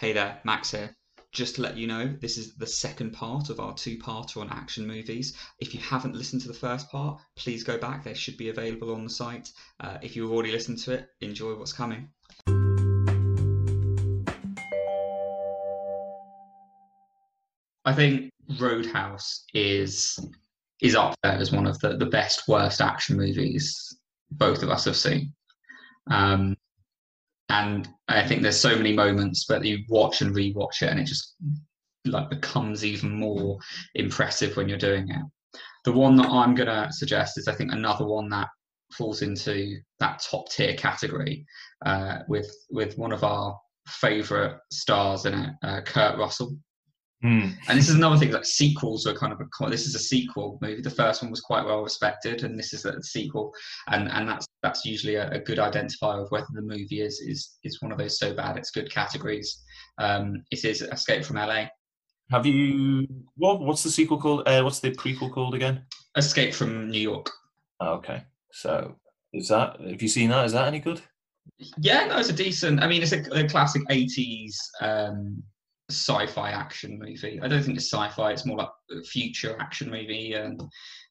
Hey there, Max here. Just to let you know, this is the second part of our two-parter on action movies. If you haven't listened to the first part, please go back. They should be available on the site. Uh, if you've already listened to it, enjoy what's coming. I think Roadhouse is is up there as one of the, the best worst action movies both of us have seen. Um, and I think there's so many moments that you watch and rewatch it, and it just like becomes even more impressive when you're doing it. The one that I'm gonna suggest is I think another one that falls into that top tier category uh, with with one of our favourite stars in it, uh, Kurt Russell. Mm. And this is another thing like sequels are kind of a this is a sequel movie. The first one was quite well respected, and this is a sequel, and and that's that's usually a, a good identifier of whether the movie is is is one of those so bad it's good categories. Um, it is Escape from LA. Have you what? What's the sequel called? Uh, what's the prequel called again? Escape from New York. Oh, okay, so is that have you seen that? Is that any good? Yeah, no, it's a decent. I mean, it's a, a classic '80s um, sci-fi action movie. I don't think it's sci-fi; it's more like a future action movie, and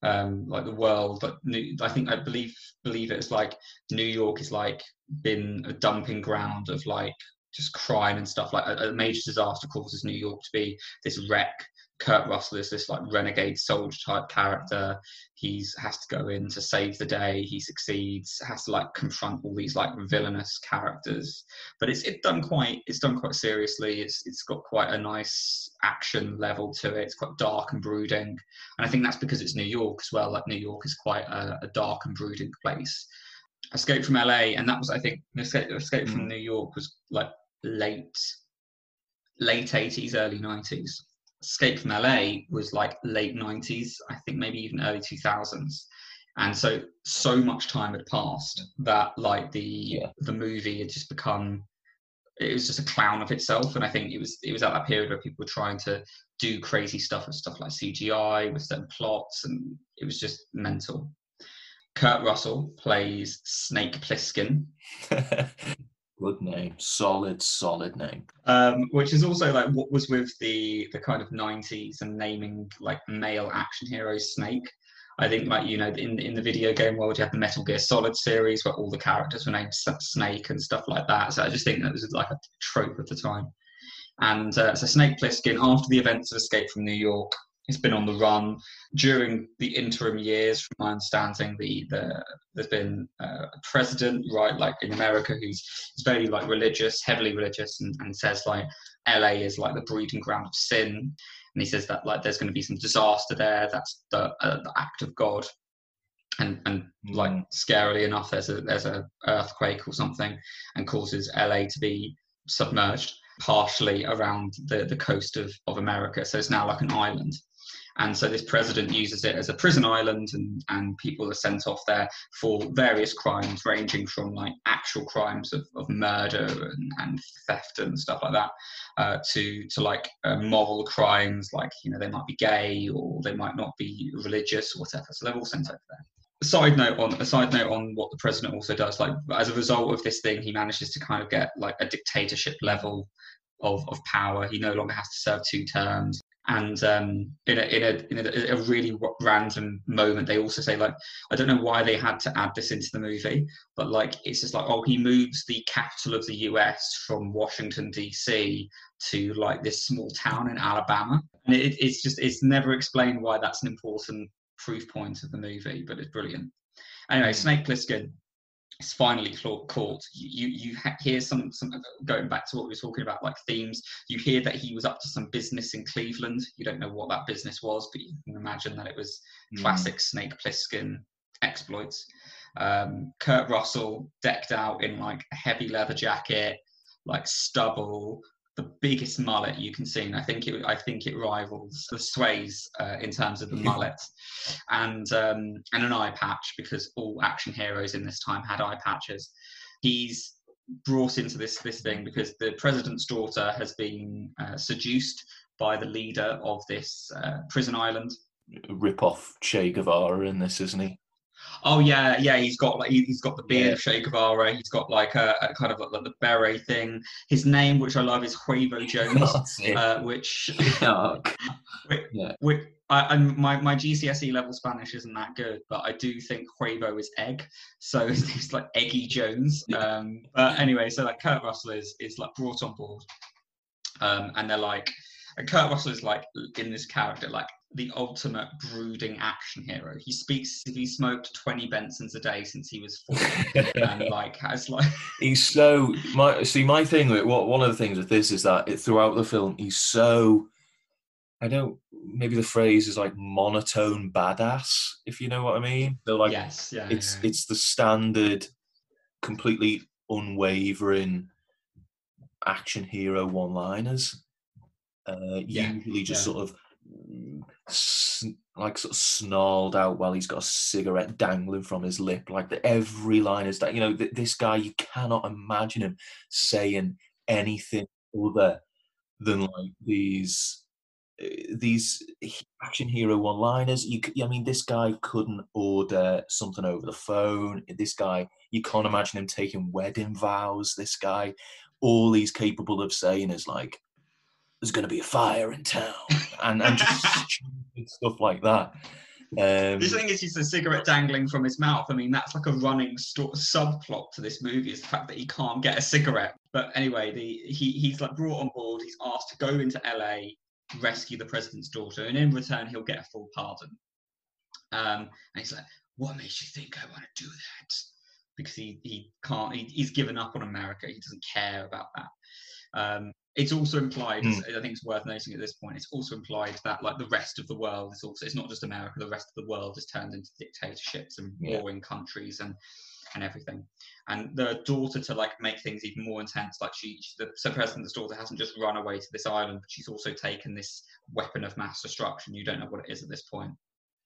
um, like the world. But I think I believe believe it's like New York is like been a dumping ground of like just crime and stuff. Like a, a major disaster causes New York to be this wreck Kurt Russell is this like renegade soldier type character. He's has to go in to save the day. He succeeds. Has to like confront all these like villainous characters. But it's it's done quite it's done quite seriously. It's it's got quite a nice action level to it. It's quite dark and brooding. And I think that's because it's New York as well. Like New York is quite a, a dark and brooding place. Escape from LA, and that was I think Escape, Escape from mm. New York was like late late 80s, early 90s Escape from LA was like late 90s, I think maybe even early 2000s. And so so much time had passed that like the Yeah. the movie had just become it was just a clown of itself. And I think it was it was at that period where people were trying to do crazy stuff with stuff like CGI with certain plots and it was just mental. Kurt Russell plays Snake Plissken, good name, solid, solid name. um, which is also like what was with the the kind of 90s and naming like male action heroes snake. I think like you know in in the video game world you have the metal gear solid series where all the characters were named snake and stuff like that. So i just think that was like a trope of the time. And uh, so snake plissken after the events of escape from new york has been on the run during the interim years from my understanding the, the there's been uh, a president right like in america who's is very like religious, heavily religious, and, and says like LA is like the breeding ground of sin. And he says that like there's going to be some disaster there. That's the, uh, the act of God. And and like Mm. scarily enough, there's a there's a earthquake or something, and causes LA to be submerged partially around the the coast of of America. So it's now like an island. And so this president uses it as a prison island, and, and people are sent off there for various crimes, ranging from like actual crimes of, of murder and, and theft and stuff like that, uh, to to like uh, moral crimes, like you know they might be gay or they might not be religious or whatever. So they're all sent over there. Side note on a side note on what the president also does, like as a result of this thing, he manages to kind of get like a dictatorship level of, of power. He no longer has to serve two terms and um, in, a, in, a, in a, a really random moment they also say like i don't know why they had to add this into the movie but like it's just like oh he moves the capital of the us from washington dc to like this small town in alabama. And it, it's just it's never explained why that's an important proof point of the movie but it's brilliant. Anyway snake plissken is finally caught you you, you hear some some going back to what we were talking about like themes you hear that he was up to some business in Cleveland. You don't know what that business was, but you can imagine that it was Mm. classic Snake Plissken exploits. Um, Kurt Russell decked out in like a heavy leather jacket, like stubble, the biggest mullet you can see. And I think it, I think it rivals the Swayze uh, in terms of the mullet, and um, and an eye patch because all action heroes in this time had eye patches. He's brought into this this thing because the president's daughter has been uh, seduced by the leader of this uh, prison island. Rip off Che Guevara in this, isn't he? Oh yeah, yeah. He's got like he- he's got the beard Yeah. of Che Guevara. He's got like a, a kind of like, the beret thing. His name, which I love, is Huevo Jones, uh, which Oh, which I, and my, my GCSE level Spanish isn't that good, but I do think Huevo is egg, so it's, name's like Eggy Jones. Um, but anyway, so like Kurt Russell is is like brought on board, um, and they're like, and Kurt Russell is like in this character like the ultimate brooding action hero. He speaks he smoked twenty Bensons a day since he was four, and like has like he's so my see my thing with what one of the things with this is that it, throughout the film he's so I don't maybe the phrase is like monotone badass if you know what I mean. They're like yes, yeah, it's yeah. it's the standard, completely unwavering action hero one-liners. Uh, Yeah, usually just yeah. sort of like sort of snarled out while he's got a cigarette dangling from his lip. Like the, every line is that you know th- this guy you cannot imagine him saying anything other than like these uh, these action hero one liners you I mean this guy couldn't order something over the phone. This guy you can't imagine him taking wedding vows. This guy all he's capable of saying is like there's going to be a fire in town and, and just stuff like that um, The thing is, he's a cigarette dangling from his mouth. I mean, that's like a running sto- subplot to this movie is the fact that he can't get a cigarette. But anyway, the he he's like brought on board. He's asked to go into LA, rescue the president's daughter, and in return he'll get a full pardon. Um, and he's like, "What makes you think I want to do that?" Because he he can't. He, he's given up on America. He doesn't care about that. Um, it's also implied, Mm. I think it's worth noting at this point, it's also implied that like the rest of the world is also, it's not just America, the rest of the world is turned into dictatorships and Yeah. warring countries and and everything. And the daughter to like make things even more intense, like she, she- the so president's daughter hasn't just run away to this island, but she's also taken this weapon of mass destruction. You don't know what it is at this point.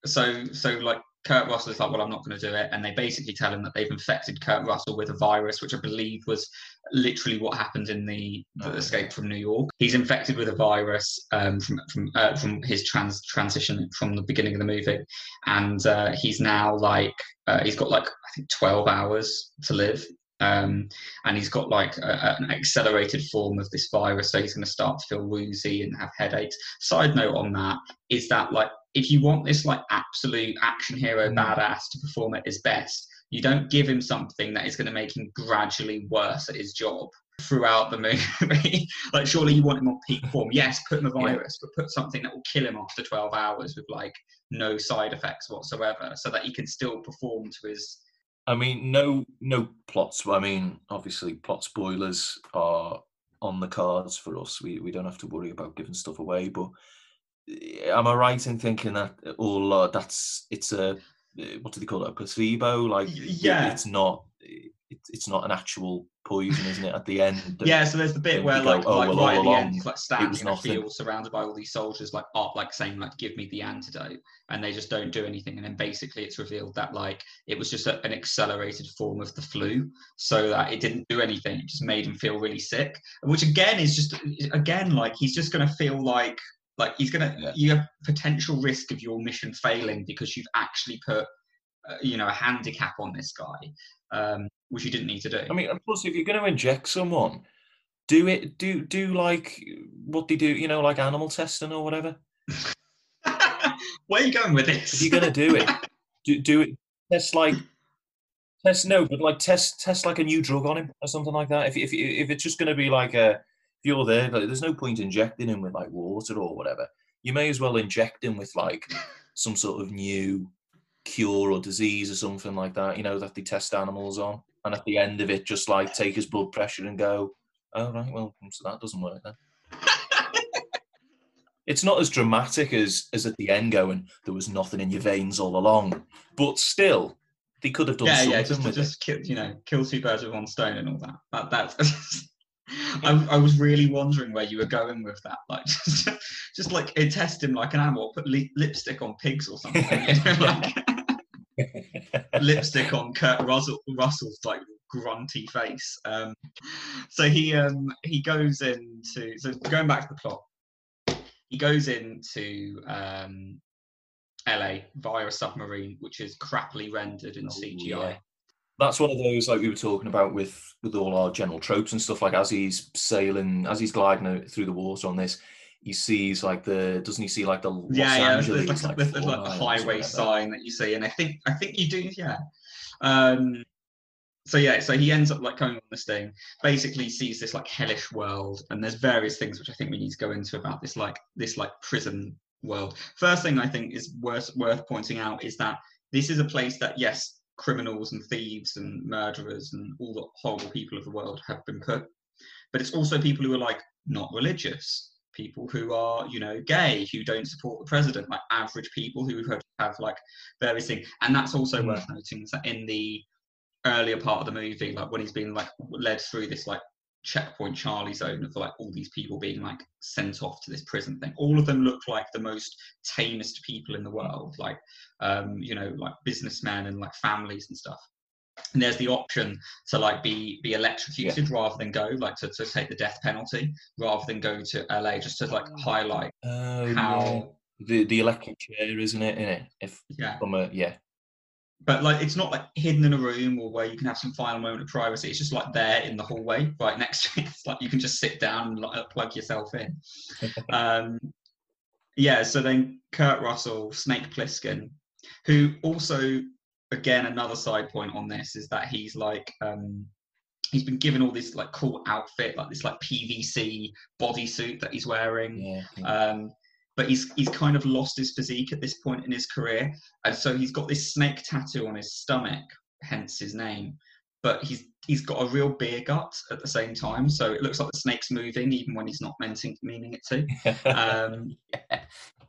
So so like Kurt Russell is like, well, I'm not going to do it, and they basically tell him that they've infected Kurt Russell with a virus, which I believe was literally what happened in the, the escape from New York. He's infected with a virus um, from from uh, from his trans transition from the beginning of the movie, and uh, he's now like uh, he's got like I think 12 hours to live. Um, and he's got like a, an accelerated form of this virus, so he's going to start to feel woozy and have headaches. Side note on that is that like if you want this like absolute action hero Mm. badass to perform at his best, you don't give him something that is going to make him gradually worse at his job throughout the movie. like, surely you want him on peak form. Yes, put him a Yeah. virus, but put something that will kill him after 12 hours with like no side effects whatsoever, so that he can still perform to his. I mean, no, no plots. I mean, obviously, plot spoilers are on the cards for us. We we don't have to worry about giving stuff away. But eh, am I right in thinking that all uh, that's it's a eh, what do they call it? A placebo? Like, yeah. it's not. It, it's not an actual poison, isn't it? At the end, Yeah, so there's the bit where you go, like, "Oh, like well, right at the end, like standing in a nothing." field surrounded by all these soldiers, like up, like saying like, "Give me the antidote," and they just don't do anything. And then basically, it's revealed that like it was just a, an accelerated form of the flu, so that it didn't do anything. It just made him feel really sick, which again is just again like he's just gonna feel like like he's gonna Yeah. you have potential risk of your mission failing because you've actually put uh, you know a handicap on this guy, um, which you didn't need to do. I mean, and plus, if you're going to inject someone, do it. Do do like what they do. You know, like animal testing or whatever. Where are you going with this? if you're gonna do it, do, do it. Test like test no, but like test test like a new drug on him or something like that. If if if it's just gonna be like a if you're there, like, there's no point injecting him with like water or whatever. You may as well inject him with like some sort of new cure or disease or something like that. You know that they test animals on, and at the end of it, just like take his blood pressure and go, oh right, well so that doesn't work then. It's not as dramatic as as at the end going, there was nothing in your veins all along. But still, they could have done yeah, something yeah, just with just kill, you know, kill two birds with one stone and all that. That that's. I, I was really wondering where you were going with that, like just, just like test him like an animal, put li- lipstick on pigs or something, you know, like lipstick on Kurt Russell, Russell's like grunty face. Um, so he um he goes into so going back to the plot, he goes into um LA via a submarine, which is crappily rendered in Oh, CGI. yeah. That's one of those like we were talking about with with all our general tropes and stuff. Like as he's sailing, as he's gliding through the water on this, he sees like the doesn't he see like the Los yeah, yeah. Angeles There's like, there's, there's like the four miles or highway sign that you see, and I think I think you do, yeah. Um, so yeah, so he ends up like coming on this thing. Basically, sees this like hellish world, and there's various things which I think we need to go into about this like this like prison world. First thing I think is worth worth pointing out is that this is a place that yes, criminals and thieves and murderers and all the horrible people of the world have been put, but it's also people who are like not religious, people who are you know gay, who don't support the president, like average people who have, have like various things, and that's also Mm. worth noting that in the earlier part of the movie, like when he's being like led through this like checkpoint Charlie zone of like all these people being like sent off to this prison thing. All of them look like the most tamest people in the world, like um, you know, like businessmen and like families and stuff. And there's the option to like be be electrocuted rather than go like to, to take the death penalty rather than go to LA just to like highlight Oh, yeah. how the the electric chair, isn't it? In it, if yeah from a yeah, but like it's not like hidden in a room or where you can have some final moment of privacy. It's just like there in the hallway, right next to it. It's like you can just sit down and like, plug yourself in. um, yeah. So then Kurt Russell, Snake Plissken, who also, again, another side point on this is that he's like. Um, He's been given all this like cool outfit, like this like PVC bodysuit that he's wearing yeah, um, but he's he's kind of lost his physique at this point in his career, and so he's got this snake tattoo on his stomach, hence his name. But he's he's got a real beer gut at the same time, so it looks like the snake's moving even when he's not meaning meaning it to. Um,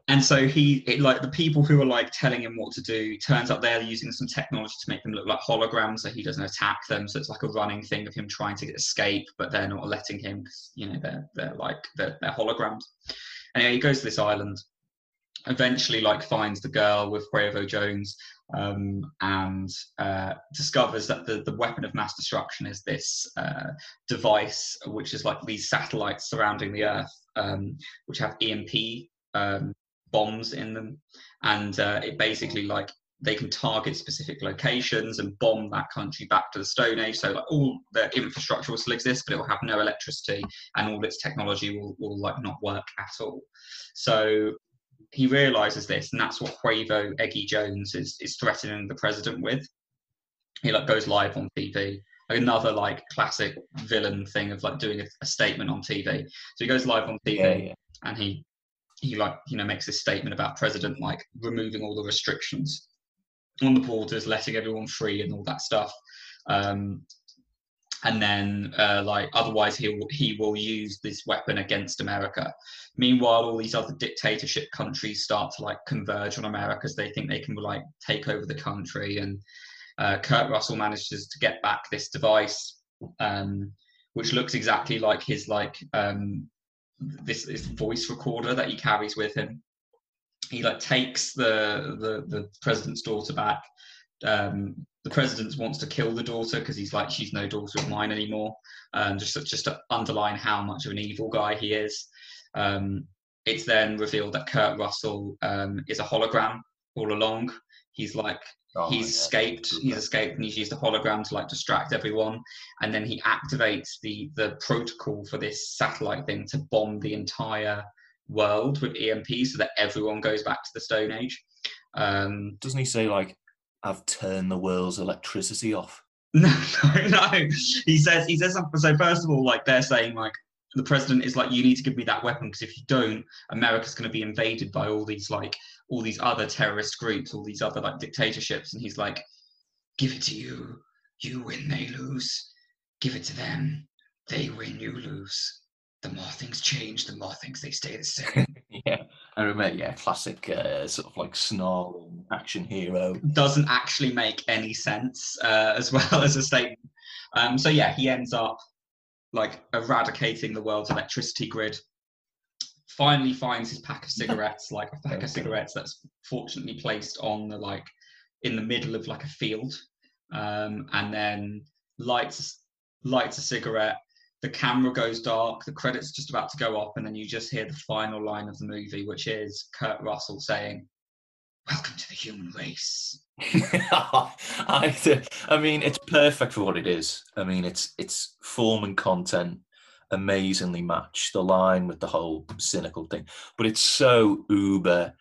and so he it, like the people who are like telling him what to do turns out they're using some technology to make them look like holograms so he doesn't attack them so it's like a running thing of him trying to escape but they're not letting him because you know they're they're like they're, they're holograms anyway he goes to this island eventually like finds the girl with Cuervo Jones um, and uh, discovers that the, the weapon of mass destruction is this uh, device which is like these satellites surrounding the earth um, which have EMP um, bombs in them. And uh, it basically like they can target specific locations and bomb that country back to the Stone Age. So like all the infrastructure will still exist, but it will have no electricity, and all its technology will, will like not work at all. So he realizes this, and that's what Cuervo Eggy Jones is is threatening the president with. He like goes live on TV. Another like classic villain thing of like doing a, a statement on TV. So he goes live on TV yeah, yeah. and he he like you know makes this statement about president like removing all the restrictions on the borders, letting everyone free, and all that stuff. Um, and then, uh, like, otherwise, he will he will use this weapon against America. Meanwhile, all these other dictatorship countries start to like converge on America because they think they can like take over the country. And uh, Kurt Russell manages to get back this device, um, which looks exactly like his like um, this, this voice recorder that he carries with him he like takes the the, the president's daughter back. Um, the president wants to kill the daughter because he's like she's no daughter of mine anymore. Um, just to, just to underline how much of an evil guy he is. Um, it's then revealed that Kurt Russell um, is a hologram all along. He's like Oh, he's escaped. He's escaped, and he's used a hologram to like distract everyone. And then he activates the the protocol for this satellite thing to bomb the entire world with EMP, so that everyone goes back to the Stone Age. Um, Doesn't he say like, "I've turned the world's electricity off"? no, no, no. He says he says something. So first of all, like they're saying like the president is like, you need to give me that weapon because if you don't, America's going to be invaded by all these like all these other terrorist groups, all these other like dictatorships. And he's like, give it to you. You win, they lose. Give it to them. They win, you lose. The more things change, the more things they stay the same. yeah, I remember. Yeah, classic uh, sort of like snarling action hero. Doesn't actually make any sense uh, as well as a statement. Um, so yeah, he ends up like eradicating the world's electricity grid. Finally finds his pack of cigarettes, like a pack Okay. of cigarettes that's fortunately placed on the like in the middle of like a field, um, and then lights lights a cigarette. The camera goes dark. The credits just about to go up, and then you just hear the final line of the movie, which is Kurt Russell saying, welcome to the human race. I, I mean, it's perfect for what it is. I mean, it's it's form and content amazingly match the line with the whole cynical thing, but it's so uber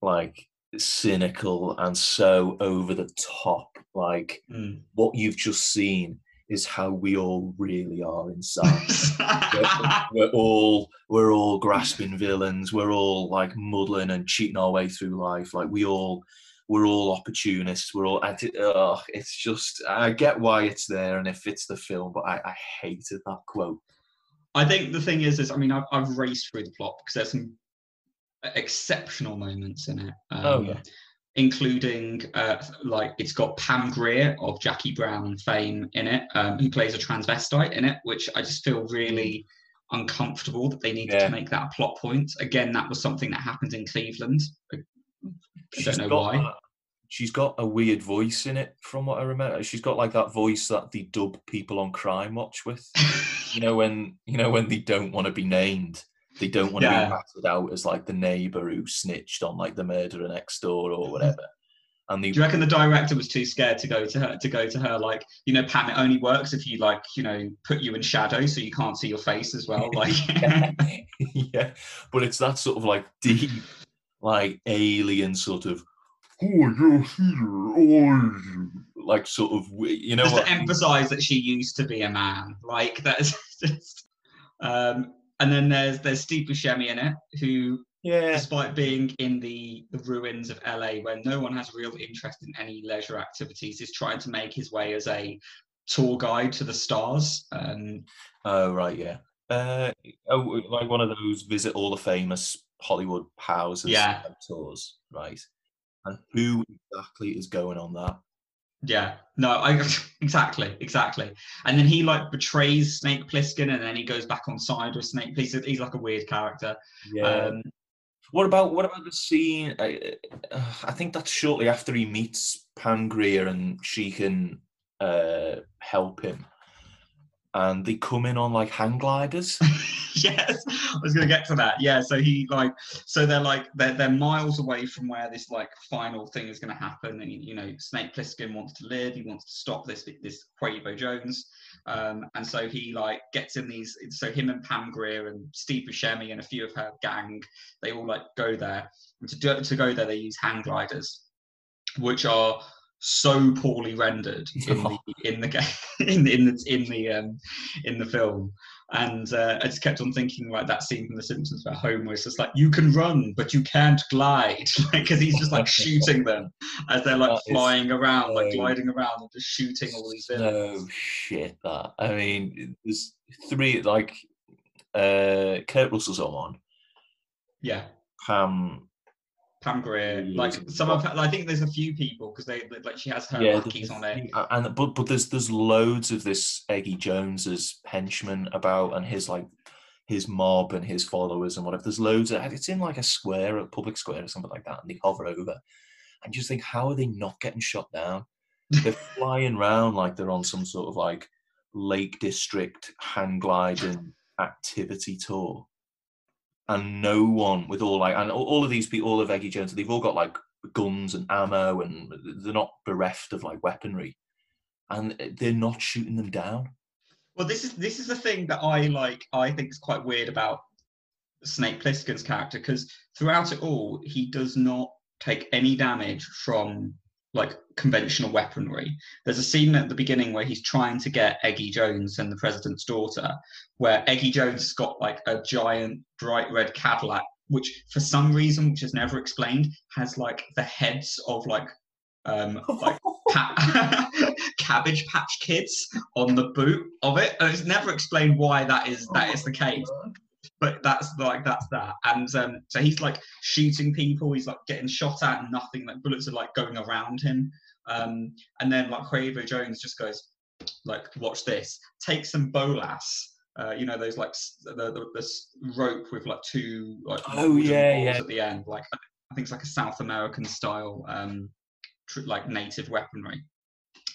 like cynical and so over the top. Like Mm. what you've just seen is how we all really are inside. we're, we're all we're all grasping villains. We're all like muddling and cheating our way through life. Like we all we're all opportunists. We're all anti. Oh, it's just I get why it's there and it fits the film, but I, I hated that quote. I think the thing is, is I mean, I've, I've raced through the plot because there's some exceptional moments in it. Um, Oh, yeah. Including, uh, like, it's got Pam Grier of Jackie Brown fame in it, um, who plays a transvestite in it, which I just feel really uncomfortable that they needed Yeah. to make that a plot point. Again, that was something that happened in Cleveland. I She's don't know why. that- she's got a weird voice in it, from what I remember. She's got like that voice that they dub people on Crime Watch with. you know when you know when they don't want to be named they don't want to Yeah. be ratted out as like the neighbor who snitched on like the murderer next door or whatever and they Do you reckon the director was too scared to go to her to go to her like you know Pam? It only works if you like you know put you in shadow so you can't see your face as well. Like yeah but it's that sort of like deep like alien sort of oh you're here oh like sort of you know just what to emphasize that she used to be a man. Like that's just. Um, and then there's there's Steve Buscemi in it, who, yeah despite being in the the ruins of LA, where no one has real interest in any leisure activities, is trying to make his way as a tour guide to the stars. Um, Oh right, yeah. Uh, oh, like one of those visit all the famous Hollywood houses Yeah. tours, right? And who exactly is going on that? Yeah, no, I exactly, exactly. And then he like betrays Snake Plissken, and then he goes back on side with Snake. He's, he's like a weird character. Yeah. Um, what about what about the scene? I, uh, I think that's shortly after he meets Pam Grier and she can uh, help him, and they come in on like hang gliders. yes, I was gonna get to that. Yeah, so he like, so they're like they're they're miles away from where this like final thing is gonna happen, and you know Snake Plissken wants to live. He wants to stop this this Cuervo Jones, um, and so he like gets in these. So him and Pam Grier and Steve Buscemi and a few of her gang, they all like go there. And to do to go there, they use hang gliders, which are so poorly rendered in the in the ga- in in the in the um in the film and uh, I just kept on thinking like that scene from The Simpsons where Homer is just like, "You can run, but you can't glide," like because he's just like shooting them as they're like That flying around, like gliding around and just shooting all these villains. No shit. That I mean, there's three like uh, Kurt Russell's on. Yeah, Pam Pam Yeah, like some of, I think there's a few people because they like she has her yeah, on it. and but but there's there's loads of this Eggy Jones's henchmen about and his like his mob and his followers and whatever. There's loads of it's in like a square, a public square or something like that, and they hover over. And just think, how are they not getting shot down? They're flying around like they're on some sort of like Lake District hang gliding activity tour. And no one with all like and all of these people, all of Eggy Jones, they've all got like guns and ammo and they're not bereft of like weaponry. And they're not shooting them down. Well, this is this is the thing that I like. I think is quite weird about Snake Plissken's character because throughout it all, he does not take any damage from like conventional weaponry. There's a scene at the beginning where he's trying to get Eggy Jones and the president's daughter, where Eggy Jones has got like a giant bright red Cadillac, which for some reason, which is never explained, has like the heads of like um like pa- cabbage patch kids on the boot of it and it's never explained why that is that is the case but that's like that's that. And um so he's like shooting people. He's like getting shot at and nothing. Like bullets are like going around him. Um and then like Cuervo Jones just goes like watch this. Take some bolas uh, you know those like the, the this rope with like two like Oh, yeah, balls yeah. at the end. Like I think it's like a South American style um tr- like native weaponry.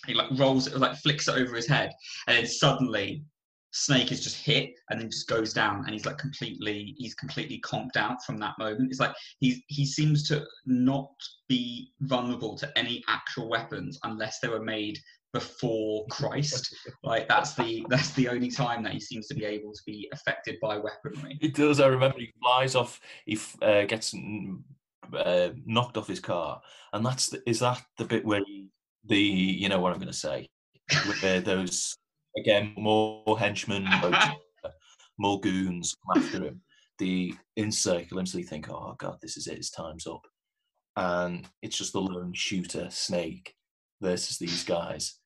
He like rolls it like flicks it over his head and then suddenly Snake is just hit and then just goes down, and he's like completely he's completely conked out from that moment. It's like he's he seems to not be vulnerable to any actual weapons unless they were made before Christ. like that's the that's the only time that he seems to be able to be affected by weaponry. It does. I remember he flies off. He uh, gets uh, knocked off his car, and that's the, is that the bit where he, the you know what I'm going to say, where those again more henchmen, more goons come after him. The encircle him, so you think, oh god, this is it. His time's up, and it's just the lone shooter snake versus these guys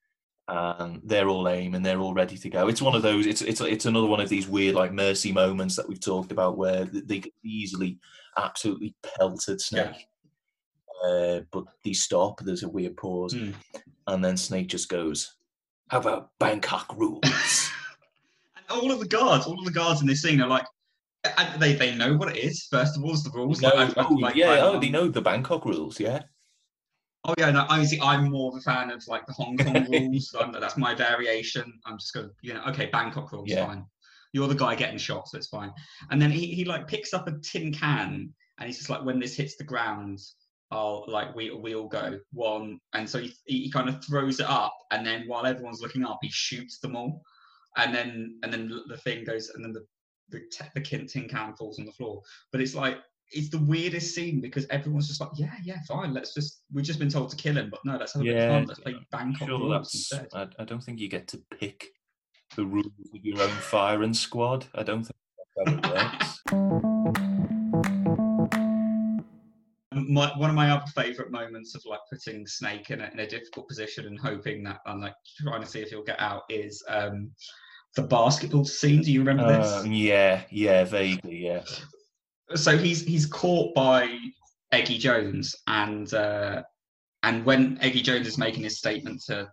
and they're all aim and they're all ready to go. It's one of those. It's it's it's another one of these weird like mercy moments that we've talked about where they could easily absolutely pelted Snake, yeah. uh, but they stop. There's a weird pause, mm. and then Snake just goes, "How about Bangkok rules?" and all of the guards, all of the guards in this scene are like. They, they know what it is. First of all, it's the rules. No, like, oh, like, yeah, oh, they know the Bangkok rules. Yeah, Oh yeah, no. Obviously, I'm more of a fan of like the Hong Kong rules. Um, that's my variation. I'm just going, to you know, okay, Bangkok rules, yeah. fine. You're the guy getting shot, so it's fine. And then he, he like picks up a tin can, and he's just like, when this hits the ground, I'll like we we all go one, and so he he kind of throws it up, and then while everyone's looking up, he shoots them all, and then and then the thing goes, and then the the, the tin can falls on the floor. But it's like it's the weirdest scene because everyone's just like, yeah, yeah, fine. Let's just we've just been told to kill him, but no, let's have a yeah, bit of fun. Let's play Bangkok sure rules instead. I, I, don't think you get to pick the rules of your own firing squad. I don't think that's how it works. My, one of my other favourite moments of like putting Snake in a, in a difficult position and hoping that I'm like trying to see if he'll get out is um, the basketball scene. Do you remember this? Uh, yeah, yeah, vaguely, yeah so he's he's caught by Eggy Jones, and uh, and when Eggy Jones is making his statement to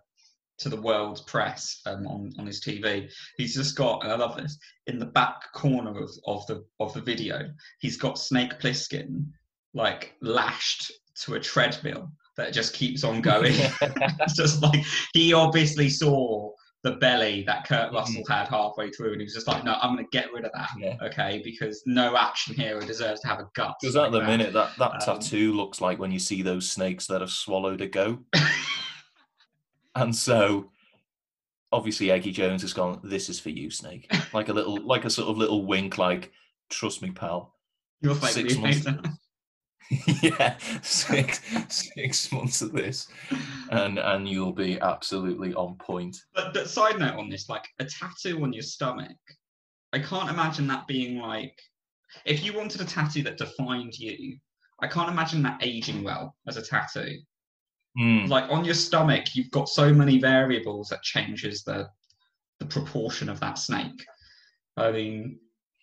to the world press um, on on his TV, he's just got, and I love this, in the back corner of, of the of the video, he's got Snake Plissken like lashed to a treadmill that just keeps on going. it's just like he obviously saw the belly that Kurt mm-hmm. Russell had halfway through, and he was just like, "No, I'm going to get rid of that." Yeah. Okay, because no action hero deserves to have a gut. Because at the that. minute, that that um, tattoo looks like when you see those snakes that have swallowed a goat, and so obviously Eggy Jones has gone. This is for you, Snake. Like a little, like a sort of little wink, like trust me, pal. You're Six months, yeah, six six months of this, and and you'll be absolutely on point. But, but side note on this, like a tattoo on your stomach, I can't imagine that being like if you wanted a tattoo that defined you. I can't imagine that aging well as a tattoo. Mm. Like on your stomach, you've got so many variables that changes the the proportion of that snake. I mean,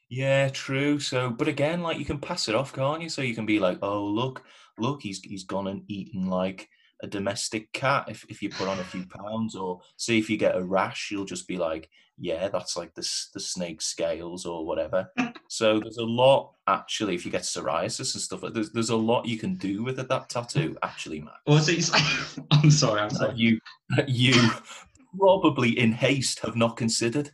yeah, true. So, but again, like you can pass it off, can't you? So you can be like, "Oh, look, look, he's he's gone and eaten like a domestic cat." If if you put on a few pounds, or see if you get a rash, you'll just be like, "Yeah, that's like the the snake scales or whatever." so there's a lot actually. If you get psoriasis and stuff, there's there's a lot you can do with it, that tattoo. Actually, Matt. Well, see, I'm sorry, I'm sorry. you you probably in haste have not considered.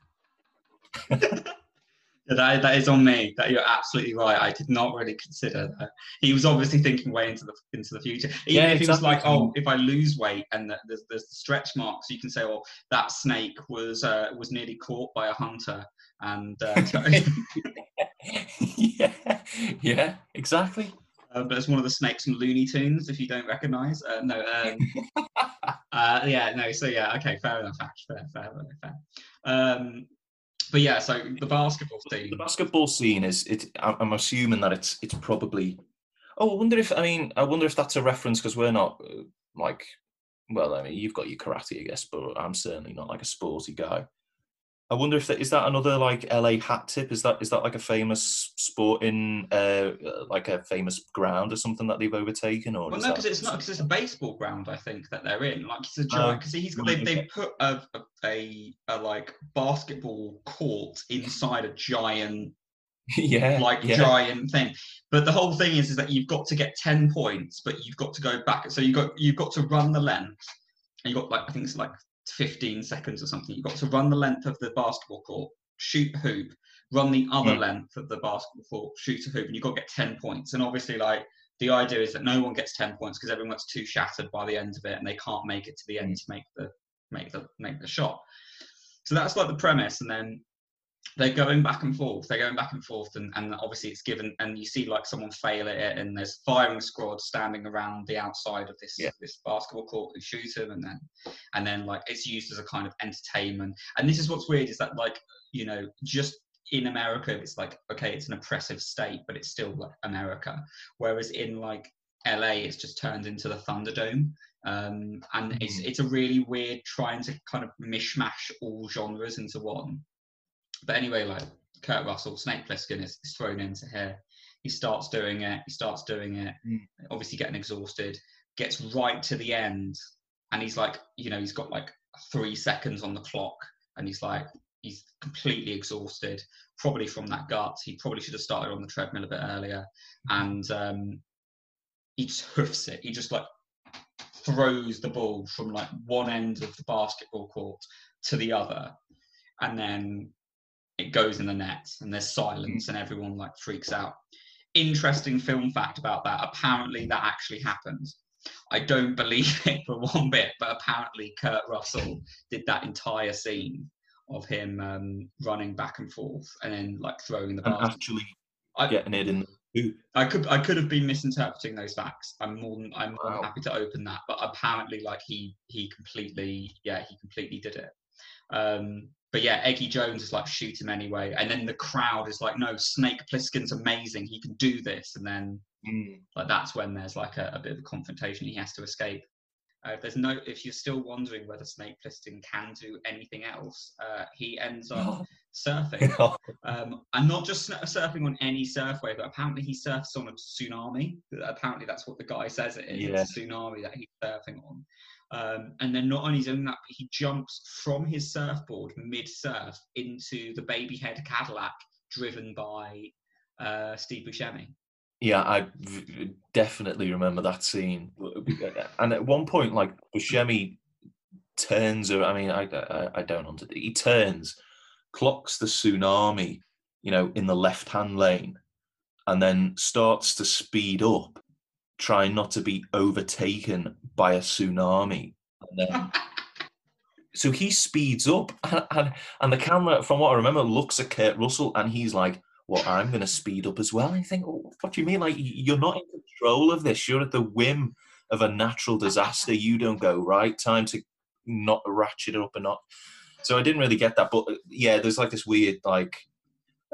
That, that is on me. That you're absolutely right. I did not really consider that. He was obviously thinking way into the into the future. Even yeah, if he was like, "Oh, if I lose weight and the, there's there's the stretch marks," you can say, "Well, that snake was uh, was nearly caught by a hunter." And uh, yeah, yeah, exactly. Uh, but it's one of the snakes from Looney Tunes. If you don't recognise, uh, no, um, uh, yeah, no. So yeah, okay, fair enough. Fair, fair, fair. fair. Um, but yeah, so the basketball scene. The basketball scene is it. I'm assuming that it's it's probably. Oh, I wonder if I mean I wonder if that's a reference because we're not uh, like, well, I mean you've got your karate, I guess, but I'm certainly not like a sporty guy. I wonder if that is that another like LA hat tip. Is that is that like a famous sport in uh, like a famous ground or something that they've overtaken? Or well, no, because it's not because it's a baseball ground. I think that they're in. Like it's a giant because oh, he's got they they put a, a a like basketball court inside a giant yeah like yeah. giant thing but the whole thing is is that you've got to get 10 points but you've got to go back so you've got you've got to run the length and you've got like i think it's like 15 seconds or something. You've got to run the length of the basketball court, shoot hoop, run the other Mm. length of the basketball court, shoot a hoop, and you've got to get 10 points. And obviously, like, the idea is that no one gets 10 points because everyone's too shattered by the end of it and they can't make it to the end to make the make the make the shot. So that's like the premise, and then they're going back and forth. They're going back and forth, and, and obviously it's given, and you see like someone fail at it, and there's firing squad standing around the outside of this Yeah. this basketball court who shoot him, and then and then like it's used as a kind of entertainment. And this is what's weird is that like you know just in America it's like okay it's an oppressive state, but it's still like America. Whereas in like LA it's just turned into the Thunderdome. Um, and it's Mhm. it's a really weird trying to kind of mishmash all genres into one. But anyway, like Kurt Russell, Snake Plissken is, is thrown into here. He starts doing it. He starts doing it. Mm. Obviously, getting exhausted. Gets right to the end, and he's like, you know, he's got like three seconds on the clock, and he's like, he's completely exhausted, probably from that gut. He probably should have started on the treadmill a bit earlier, and um, he just hoofs it. He just like throws the ball from like one end of the basketball court to the other, and then it goes in the net, and there's silence, and everyone like freaks out. Interesting film fact about that. Apparently, that actually happened. I don't believe it for one bit, but apparently Kurt Russell did that entire scene of him um, running back and forth and then like throwing the ball actually I- getting it in the. I could I could have been misinterpreting those facts. I'm more than I'm more than Wow. happy to open that, but apparently, like he he completely yeah he completely did it. Um, but yeah, Eggy Jones is like shoot him anyway, and then the crowd is like, no, Snake Plissken's amazing. He can do this, and then Mm. like that's when there's like a, a bit of a confrontation. He has to escape. Uh, if there's no, if you're still wondering whether Snake Plissken can do anything else, uh, he ends up surfing. Um, and not just surfing on any surf wave. but apparently he surfs on a tsunami. Apparently that's what the guy says it is. It's a tsunami that he's surfing on. Um, and then not only is doing that, but he jumps from his surfboard mid-surf into the baby head Cadillac driven by uh, Steve Buscemi. Yeah, I v- definitely remember that scene. And at one point, like Buscemi turns, or I mean, I, I, I don't under. He turns, clocks the tsunami, you know, in the left-hand lane, and then starts to speed up, trying not to be overtaken by a tsunami. And then, so he speeds up, and, and, and the camera, from what I remember, looks at Kurt Russell, and he's like, well, I'm going to speed up as well. And you think, oh, what do you mean? Like, you're not in control of this. You're at the whim of a natural disaster. You don't go, right? Time to not ratchet it up or not." So I didn't really get that. But uh, yeah, there's like this weird, like,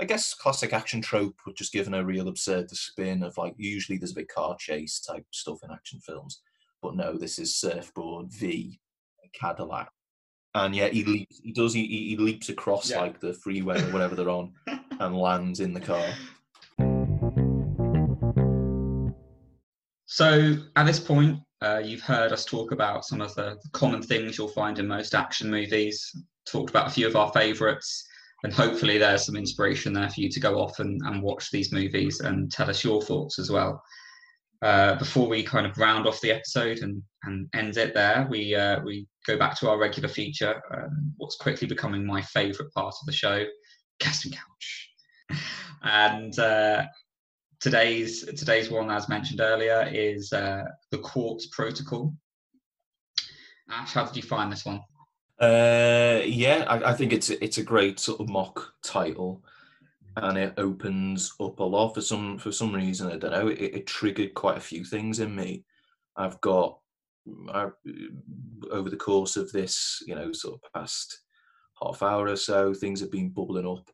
I guess classic action trope, but just given a real absurd spin of like, usually there's a big car chase type stuff in action films. But no, this is surfboard v Cadillac. And yeah, he leaps. He does. He, he he leaps across Yeah. like the freeway or whatever they're on, and lands in the car. So at this point, uh, you've heard us talk about some of the common things you'll find in most action movies. Talked about a few of our favourites, and hopefully there's some inspiration there for you to go off and, and watch these movies and tell us your thoughts as well. Uh, before we kind of round off the episode and, and end it there, we uh, we go back to our regular feature, um, what's quickly becoming my favourite part of the show, casting couch. and uh, today's today's one, as mentioned earlier, is uh, the Quartz Protocol. Ash, how did you find this one? Uh, yeah, I, I think it's a, it's a great sort of mock title, and it opens up a lot for some for some reason. I don't know. It, it triggered quite a few things in me. I've got I, over the course of this, you know, sort of past half hour or so, things have been bubbling up.